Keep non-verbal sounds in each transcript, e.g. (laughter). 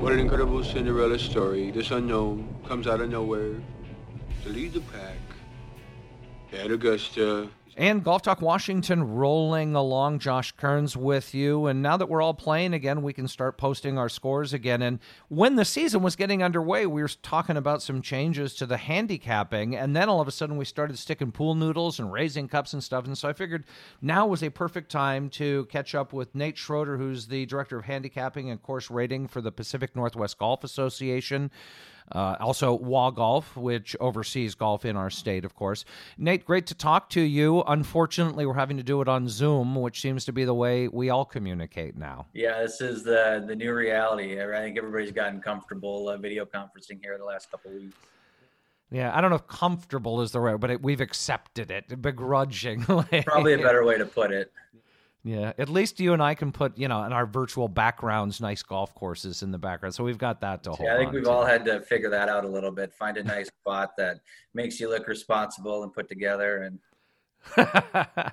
What an incredible Cinderella story. This unknown comes out of nowhere to lead the pack at Augusta. And Golf Talk Washington rolling along. Josh Kerns with you. And now that we're all playing again, we can start posting our scores again. And when the season was getting underway, we were talking about some changes to the handicapping. And then all of a sudden, we started sticking pool noodles and raising cups and stuff. And so I figured now was a perfect time to catch up with Nate Schroeder, who's the director of handicapping and course rating for the Pacific Northwest Golf Association. Uh, also, WA Golf, which oversees golf in our state, of course. Nate, great to talk to you. Unfortunately, we're having to do it on Zoom, which seems to be the way we all communicate now. Yeah, this is the the new reality. I think everybody's gotten comfortable uh, video conferencing here the last couple weeks. Yeah, I don't know if comfortable is the right, but it, we've accepted it begrudgingly. Probably a better (laughs) way to put it. Yeah, at least you and I can put, you know, in our virtual backgrounds, nice golf courses in the background. So we've got that to hold. Yeah, I think we've to. all had to figure that out a little bit. Find a nice (laughs) spot that makes you look responsible and put together. And (laughs)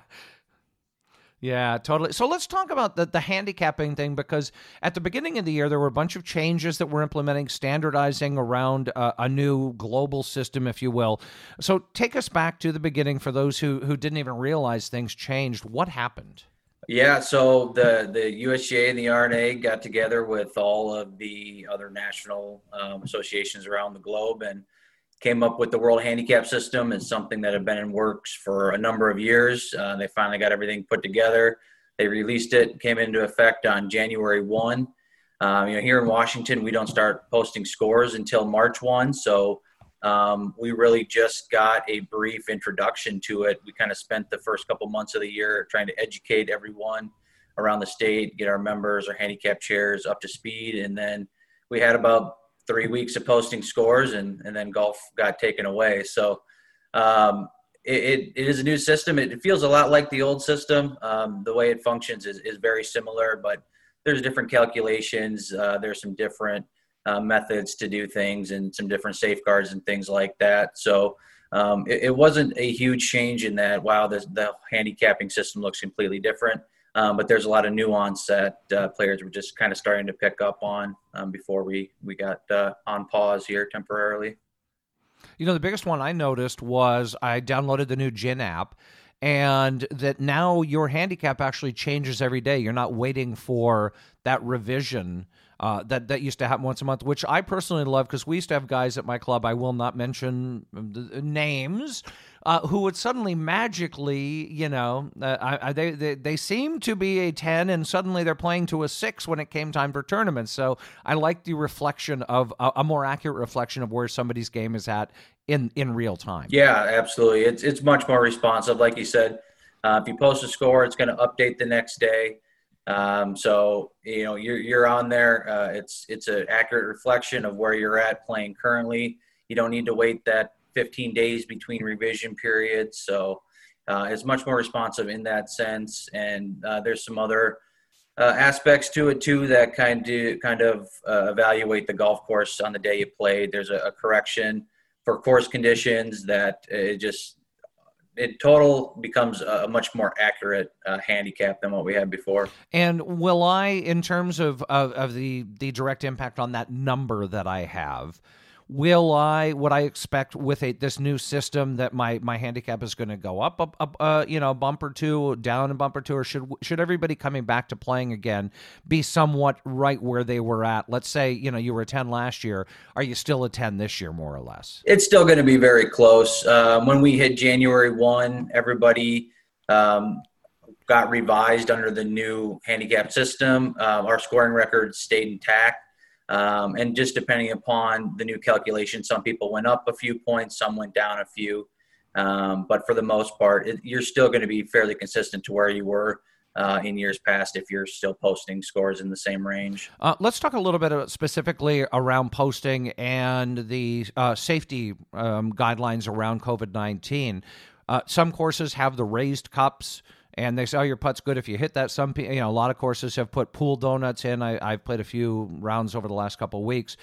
yeah, totally. So let's talk about the, the handicapping thing because at the beginning of the year, there were a bunch of changes that we're implementing, standardizing around uh, a new global system, if you will. So take us back to the beginning for those who, who didn't even realize things changed. What happened? Yeah, so the the USGA and the R&A got together with all of the other national um, associations around the globe and came up with the World Handicap System. It's something that had been in works for a number of years. Uh, they finally got everything put together. They released it, came into effect on January one. Um, you know, here in Washington, we don't start posting scores until March one, so um, we really just got a brief introduction to it. We kind of spent the first couple months of the year trying to educate everyone around the state, get our members, our handicap chairs up to speed, and then we had about three weeks of posting scores, and and then golf got taken away. So. Um, it, it is a new system. It, feels a lot like the old system. Um, the way it functions is, is very similar, but there's different calculations. Uh, there's some different uh, methods to do things and some different safeguards and things like that. So um, it, it, wasn't a huge change in that. Wow, the, the handicapping system looks completely different. Um, but there's a lot of nuance that uh, players were just kind of starting to pick up on um, before we we got uh, on pause here temporarily. You know, the biggest one I noticed was I downloaded the new GHIN app and that now your handicap actually changes every day. You're not waiting for that revision uh, that that used to happen once a month, which I personally love because we used to have guys at my club. I will not mention names. Uh, who would suddenly magically, you know, uh, I, they, they they seem to be a ten, and suddenly they're playing to a six when it came time for tournaments. So I like the reflection of a, a more accurate reflection of where somebody's game is at in in real time. Yeah, absolutely. It's it's much more responsive, like you said. Uh, if you post a score, it's going to update the next day. Um, so you know you're you're on there. Uh, it's it's an accurate reflection of where you're at playing currently. You don't need to wait that 15 days between revision periods. So uh, it's much more responsive in that sense. And uh, there's some other uh, aspects to it too that kind of kind of uh, evaluate the golf course on the day you played. There's a, a correction for course conditions that it just it total becomes a much more accurate uh, handicap than what we had before. And will I, in terms of, of, of the the direct impact on that number that I have, will I what I expect with a this new system that my my handicap is going to go up up uh, you know bump or two down a bump or two or should should everybody coming back to playing again be somewhat right where they were at? Let's say you know you were a 10 last year. Are you still a 10 this year more or less? It's still going to be very close. Um, when we hit January 1 everybody um, got revised under the new handicap system. Uh, our scoring record stayed intact um, and just depending upon the new calculation, some people went up a few points, some went down a few. Um, but for the most part, it, you're still going to be fairly consistent to where you were uh, in years past if you're still posting scores in the same range. Uh, let's talk a little bit specifically around posting and the uh, safety um, guidelines around COVID 19. Uh, some courses have the raised cups and they say, "Oh, your putt's good if you hit that." Some, you know, a lot of courses have put pool donuts in. I, have played a few rounds over the last couple weeks.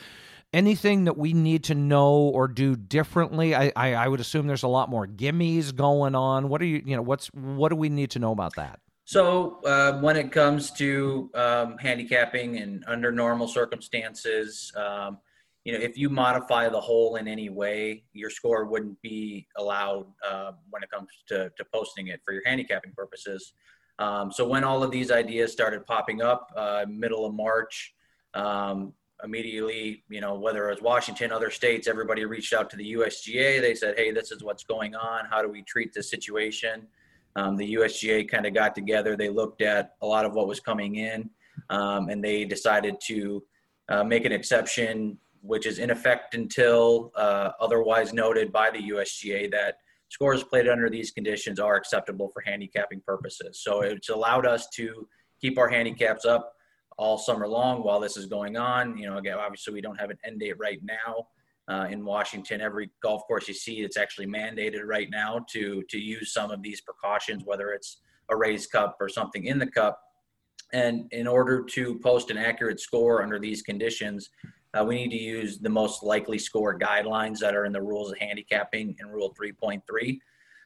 Anything that we need to know or do differently? I, I, I would assume there's a lot more gimmies going on. What are you, you know, what's what do we need to know about that? So uh, when it comes to um, handicapping and under normal circumstances, um, you know, if you modify the hole in any way, your score wouldn't be allowed uh, when it comes to, to posting it for your handicapping purposes. Um, so when all of these ideas started popping up, uh, middle of March, um, immediately, you know, whether it was Washington, other states, everybody reached out to the USGA. They said, "Hey, this is what's going on. How do we treat this situation?" Um, the USGA kind of got together. They looked at a lot of what was coming in, um, and they decided to uh, make an exception, which is in effect until uh, otherwise noted by the USGA that scores played under these conditions are acceptable for handicapping purposes. So it's allowed us to keep our handicaps up all summer long while this is going on. You know, again, obviously we don't have an end date right now. Uh, in Washington, every golf course you see, it's actually mandated right now to to use some of these precautions, whether it's a raised cup or something in the cup. And in order to post an accurate score under these conditions, uh, we need to use the most likely score guidelines that are in the rules of handicapping in Rule 3.3.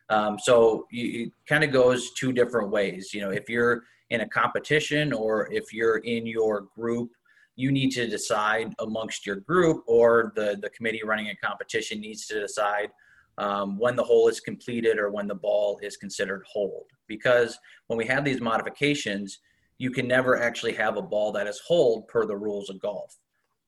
Um, so you, it kind of goes two different ways. You know, if you're in a competition or if you're in your group you need to decide amongst your group or the, the committee running a competition needs to decide um, when the hole is completed or when the ball is considered holed. Because when we have these modifications, you can never actually have a ball that is holed per the rules of golf.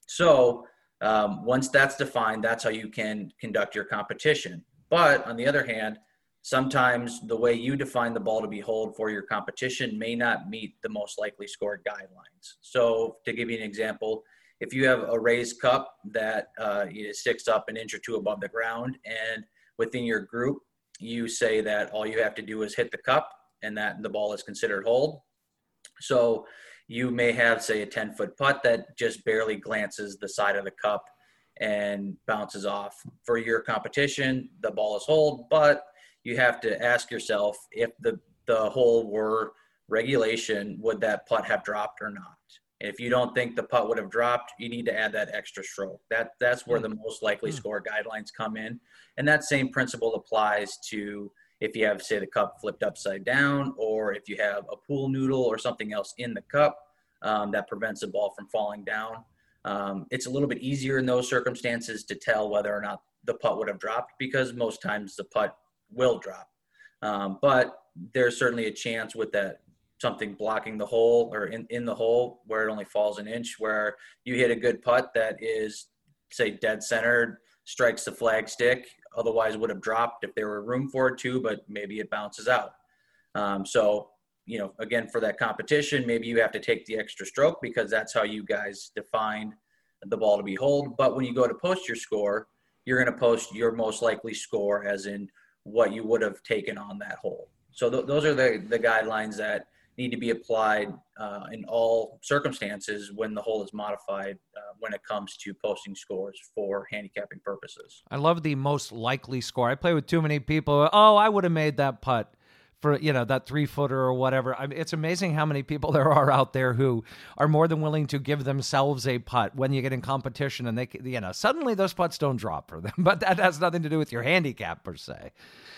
So um, once that's defined, that's how you can conduct your competition. But on the other hand, sometimes the way you define the ball to be holed for your competition may not meet the most likely score guidelines. So, to give you an example, if you have a raised cup that uh, sticks up an inch or two above the ground, and within your group, you say that all you have to do is hit the cup and that the ball is considered holed. So, you may have, say, a 10 foot putt that just barely glances the side of the cup and bounces off. For your competition, the ball is holed, but you have to ask yourself if the the hole were regulation, would that putt have dropped or not? if you don't think the putt would have dropped, you need to add that extra stroke. That that's where the hmm. most likely hmm. score guidelines come in, and that same principle applies to if you have say the cup flipped upside down, or if you have a pool noodle or something else in the cup um, that prevents the ball from falling down. Um, it's a little bit easier in those circumstances to tell whether or not the putt would have dropped because most times the putt will drop. Um, but there's certainly a chance with that something blocking the hole or in, in the hole where it only falls an inch, where you hit a good putt that is, say, dead centered, strikes the flag stick, otherwise would have dropped if there were room for it to, but maybe it bounces out. Um, so, you know, again, for that competition, maybe you have to take the extra stroke because that's how you guys defined the ball to be holed. But when you go to post your score, you're going to post your most likely score as in what you would have taken on that hole. So th- those are the, the guidelines that need to be applied uh, in all circumstances when the hole is modified uh, when it comes to posting scores for handicapping purposes. I love the most likely score. I play with too many people. Oh, I would have made that putt for you know that three footer or whatever. I mean, it's amazing how many people (laughs) there are out there who are more than willing to give themselves a putt when you get in competition, and they you know suddenly those putts don't drop for them. (laughs) But that has nothing to do with your handicap per se.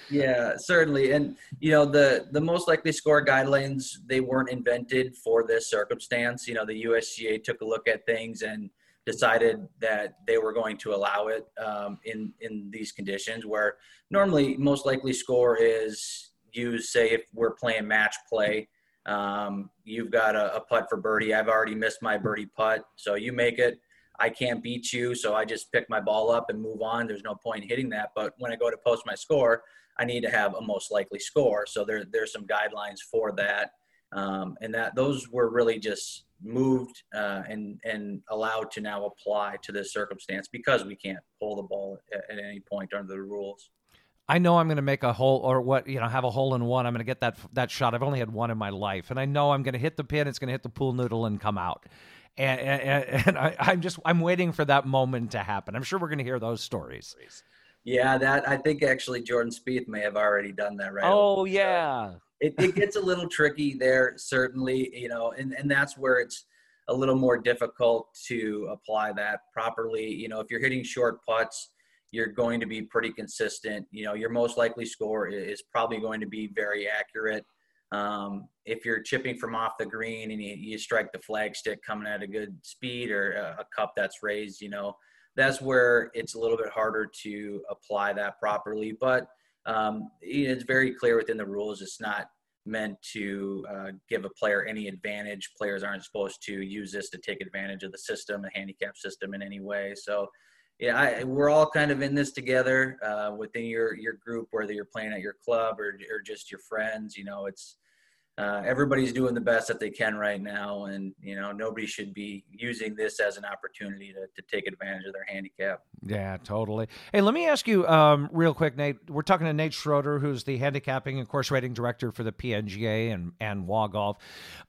Yeah, certainly, and you know the the most likely score guidelines they weren't invented for this circumstance. You know the USGA took a look at things and decided that they were going to allow it um, in in these conditions where normally most likely score is use, say, if we're playing match play, um, you've got a, a, putt for birdie. I've already missed my birdie putt, so you make it. I can't beat you, so I just pick my ball up and move on. There's no point in hitting that. But when I go to post my score, I need to have a most likely score. So there, there's some guidelines for that, um, and that those were really just moved uh, and and allowed to now apply to this circumstance because we can't pull the ball at, at any point under the rules. I know I'm going to make a hole or what you know have a hole in one. I'm going to get that that shot. I've only had one in my life, and I know I'm going to hit the pin. It's going to hit the pool noodle and come out. And and, (laughs) and I, I'm just I'm waiting for that moment to happen. I'm sure we're going to hear those stories. Yeah, that I think actually Jordan Spieth may have already done that right. Oh yeah, it, it gets a little tricky there, certainly. You know, and and that's where it's a little more difficult to apply that properly. You know, if you're hitting short putts you're going to be pretty consistent. You know, your most likely score is probably going to be very accurate. Um, if you're chipping from off the green and you, you strike the flagstick coming at a good speed or a, a cup that's raised, you know, that's where it's a little bit harder to apply that properly. But um, it's very clear within the rules. It's not meant to uh, give a player any advantage. Players aren't supposed to use this to take advantage of the system, the handicap system in any way. So, yeah, I, we're all kind of in this together uh, within your your group, whether you're playing at your club or or just your friends. You know, it's uh, everybody's doing the best that they can right now, and you know nobody should be using this as an opportunity to, to take advantage of their handicap. Yeah, totally. Hey, let me ask you um, real quick, Nate. We're talking to Nate Schroeder, who's the handicapping and course rating director for the PNGA and and WA Golf.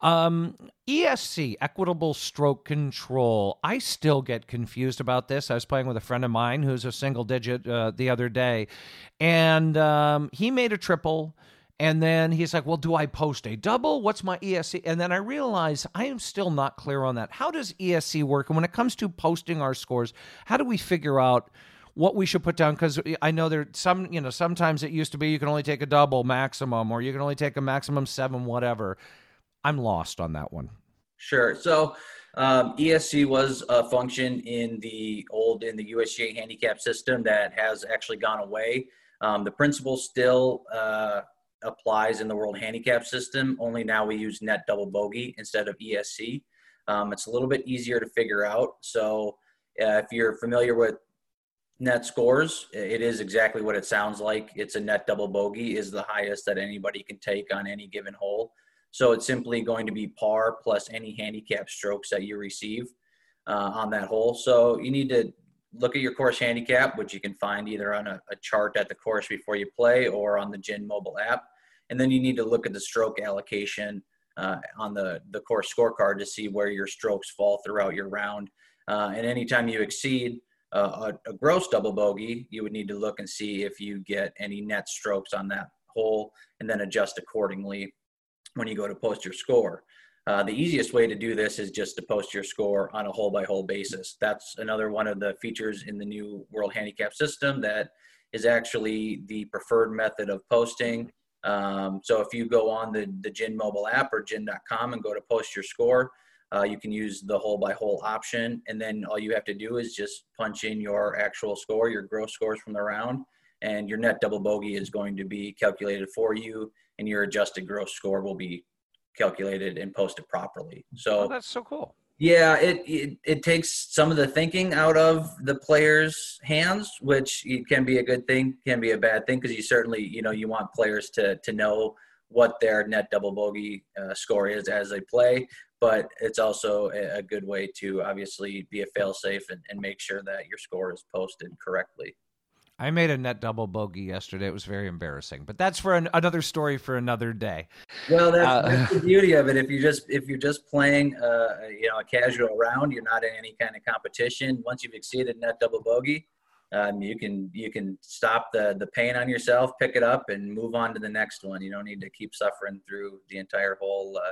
Um, ESC, equitable stroke control. I still get confused about this. I was playing with a friend of mine who's a single digit uh, the other day, and um, he made a triple and then he's like, Well, do I post a double? What's my ESC? And then I realize I am still not clear on that. How does ESC work? And when it comes to posting our scores, how do we figure out what we should put down? Because I know there some, you know, sometimes it used to be you can only take a double maximum or you can only take a maximum seven, whatever. I'm lost on that one. Sure. So um, ESC was a function in the old in the USGA handicap system that has actually gone away. Um, the principle still uh, applies in the World Handicap System. Only now we use net double bogey instead of ESC. Um, it's a little bit easier to figure out. So uh, if you're familiar with net scores, it is exactly what it sounds like. It's a net double bogey is the highest that anybody can take on any given hole. So it's simply going to be par plus any handicap strokes that you receive uh, on that hole. So you need to look at your course handicap, which you can find either on a, a, chart at the course before you play or on the GHIN mobile app. And then you need to look at the stroke allocation uh, on the, the course scorecard to see where your strokes fall throughout your round. Uh, and anytime you exceed uh, a, a, gross double bogey, you would need to look and see if you get any net strokes on that hole and then adjust accordingly when you go to post your score. Uh, the easiest way to do this is just to post your score on a hole by hole basis. That's another one of the features in the new World Handicap system that is actually the preferred method of posting. Um, so if you go on the, the GHIN mobile app or ghin.com and go to post your score, uh, you can use the hole by hole option. And then all you have to do is just punch in your actual score, your gross scores from the round, and your net double bogey is going to be calculated for you, and your adjusted gross score will be calculated and posted properly. So oh, that's so cool. Yeah, it, it, it takes some of the thinking out of the players' hands, which can be a good thing, can be a bad thing because you certainly you know you want players to to know what their net double bogey uh, score is as they play, but it's also a, a good way to obviously be a fail safe and, and make sure that your score is posted correctly. I made a net double bogey yesterday. It was very embarrassing, but that's for an, another story for another day. Well, that's, uh, that's, the (laughs) beauty of it. If you just if you're just playing, uh, you know, a casual round, you're not in any kind of competition. Once you've exceeded net double bogey, um, you can you can stop the the pain on yourself, pick it up, and move on to the next one. You don't need to keep suffering through the entire hole uh,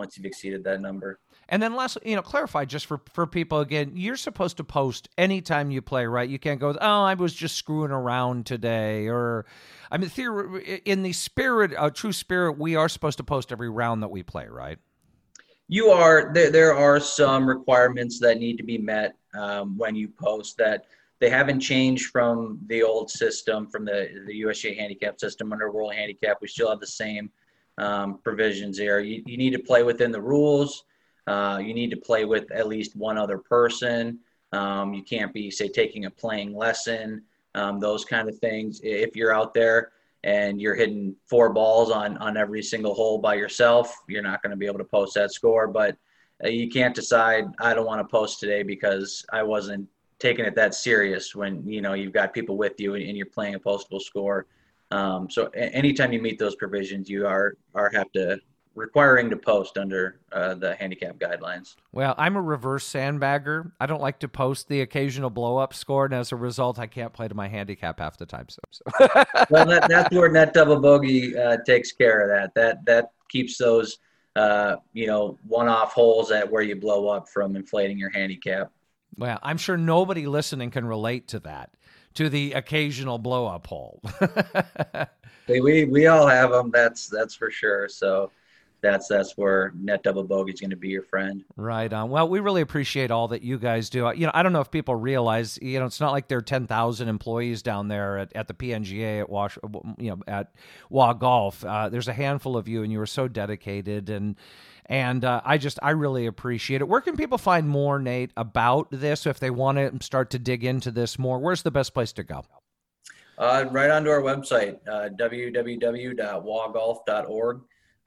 once you've exceeded that number. And then last, you know, clarify just for for people again, you're supposed to post anytime you play, right? You can't go, "Oh, I was just screwing around today," or I mean, theory, in the spirit, uh, true spirit, we are supposed to post every round that we play, right? You are. There, there are some requirements that need to be met um, when you post that they haven't changed from the old system, from the the USGA handicap system under World Handicap. We still have the same um, provisions there. You, you need to play within the rules. Uh, you need to play with at least one other person. Um, you can't be, say, taking a playing lesson, um, those kind of things. If you're out there and you're hitting four balls on, on every single hole by yourself, you're not going to be able to post that score. But uh, you can't decide, I don't want to post today because I wasn't taking it that serious when, you know, you've got people with you and, and you're playing a postable score. Um, so a- anytime you meet those provisions, you are are have to requiring to post under uh, the handicap guidelines. Well, I'm a reverse sandbagger. I don't like to post the occasional blow up score, and as a result, I can't play to my handicap half the time. So, so. (laughs) well, that, that's where net double bogey uh, takes care of that. That that keeps those uh, you know one off holes at where you blow up from inflating your handicap. Well, I'm sure nobody listening can relate to that to the occasional blow up hole. (laughs) we we all have them. That's that's for sure. So that's that's where net double bogey is going to be your friend. Right on. Well, we really appreciate all that you guys do. You know, I don't know if people realize, you know, it's not like there are ten thousand employees down there at, at the PNGA at Wash, you know, at WA Golf. Uh, there's a handful of you, and you are so dedicated and. And uh, I just, I really appreciate it. Where can people find more, Nate, about this if they want to start to dig into this more? Where's the best place to go? Uh, right onto our website, uh, www.wagolf.org.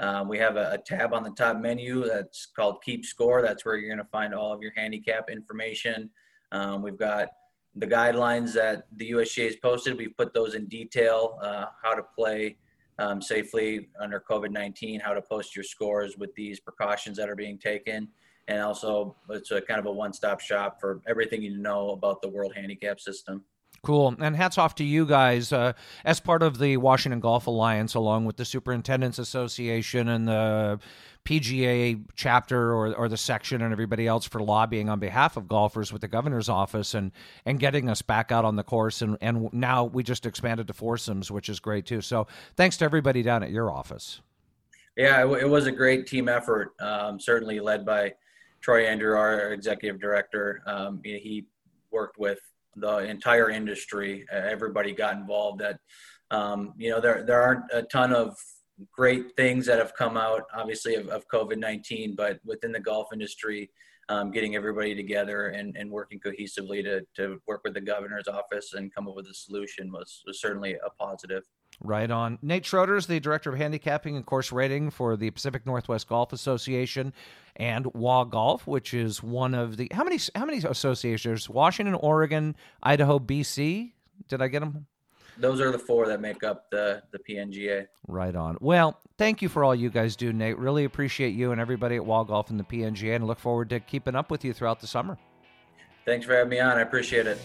Um, we have a, a, tab on the top menu that's called Keep Score. That's where you're going to find all of your handicap information. Um, we've got the guidelines that the USGA has posted. We've put those in detail, uh, how to play um, safely under COVID 19, how to post your scores with these precautions that are being taken. And also, it's a kind of a one stop shop for everything you know about the World Handicap System. Cool. And hats off to you guys uh, as part of the Washington Golf Alliance, along with the Superintendents Association and the PGA chapter or, or the section and everybody else for lobbying on behalf of golfers with the governor's office and, and getting us back out on the course. And, and now we just expanded to foursomes, which is great too. So thanks to everybody down at your office. Yeah, it, it was a great team effort, um, certainly led by Troy Andrew, our executive director. Um, he worked with the entire industry. Everybody got involved. That um, you know there there aren't a ton of great things that have come out, obviously of, of COVID nineteen, but within the golf industry. Um, getting everybody together and, and working cohesively to, to work with the governor's office and come up with a solution was, was certainly a positive. Right on. Nate Schroeder is the director of handicapping and course rating for the Pacific Northwest Golf Association and WA Golf, which is one of the how many how many associations? Washington, Oregon, Idaho, BC. Did I get them? Those are the four that make up the the PNGA. Right on. Well, thank you for all you guys do, Nate. Really appreciate you and everybody at WA Golf and the PNGA, and look forward to keeping up with you throughout the summer. Thanks for having me on. I appreciate it.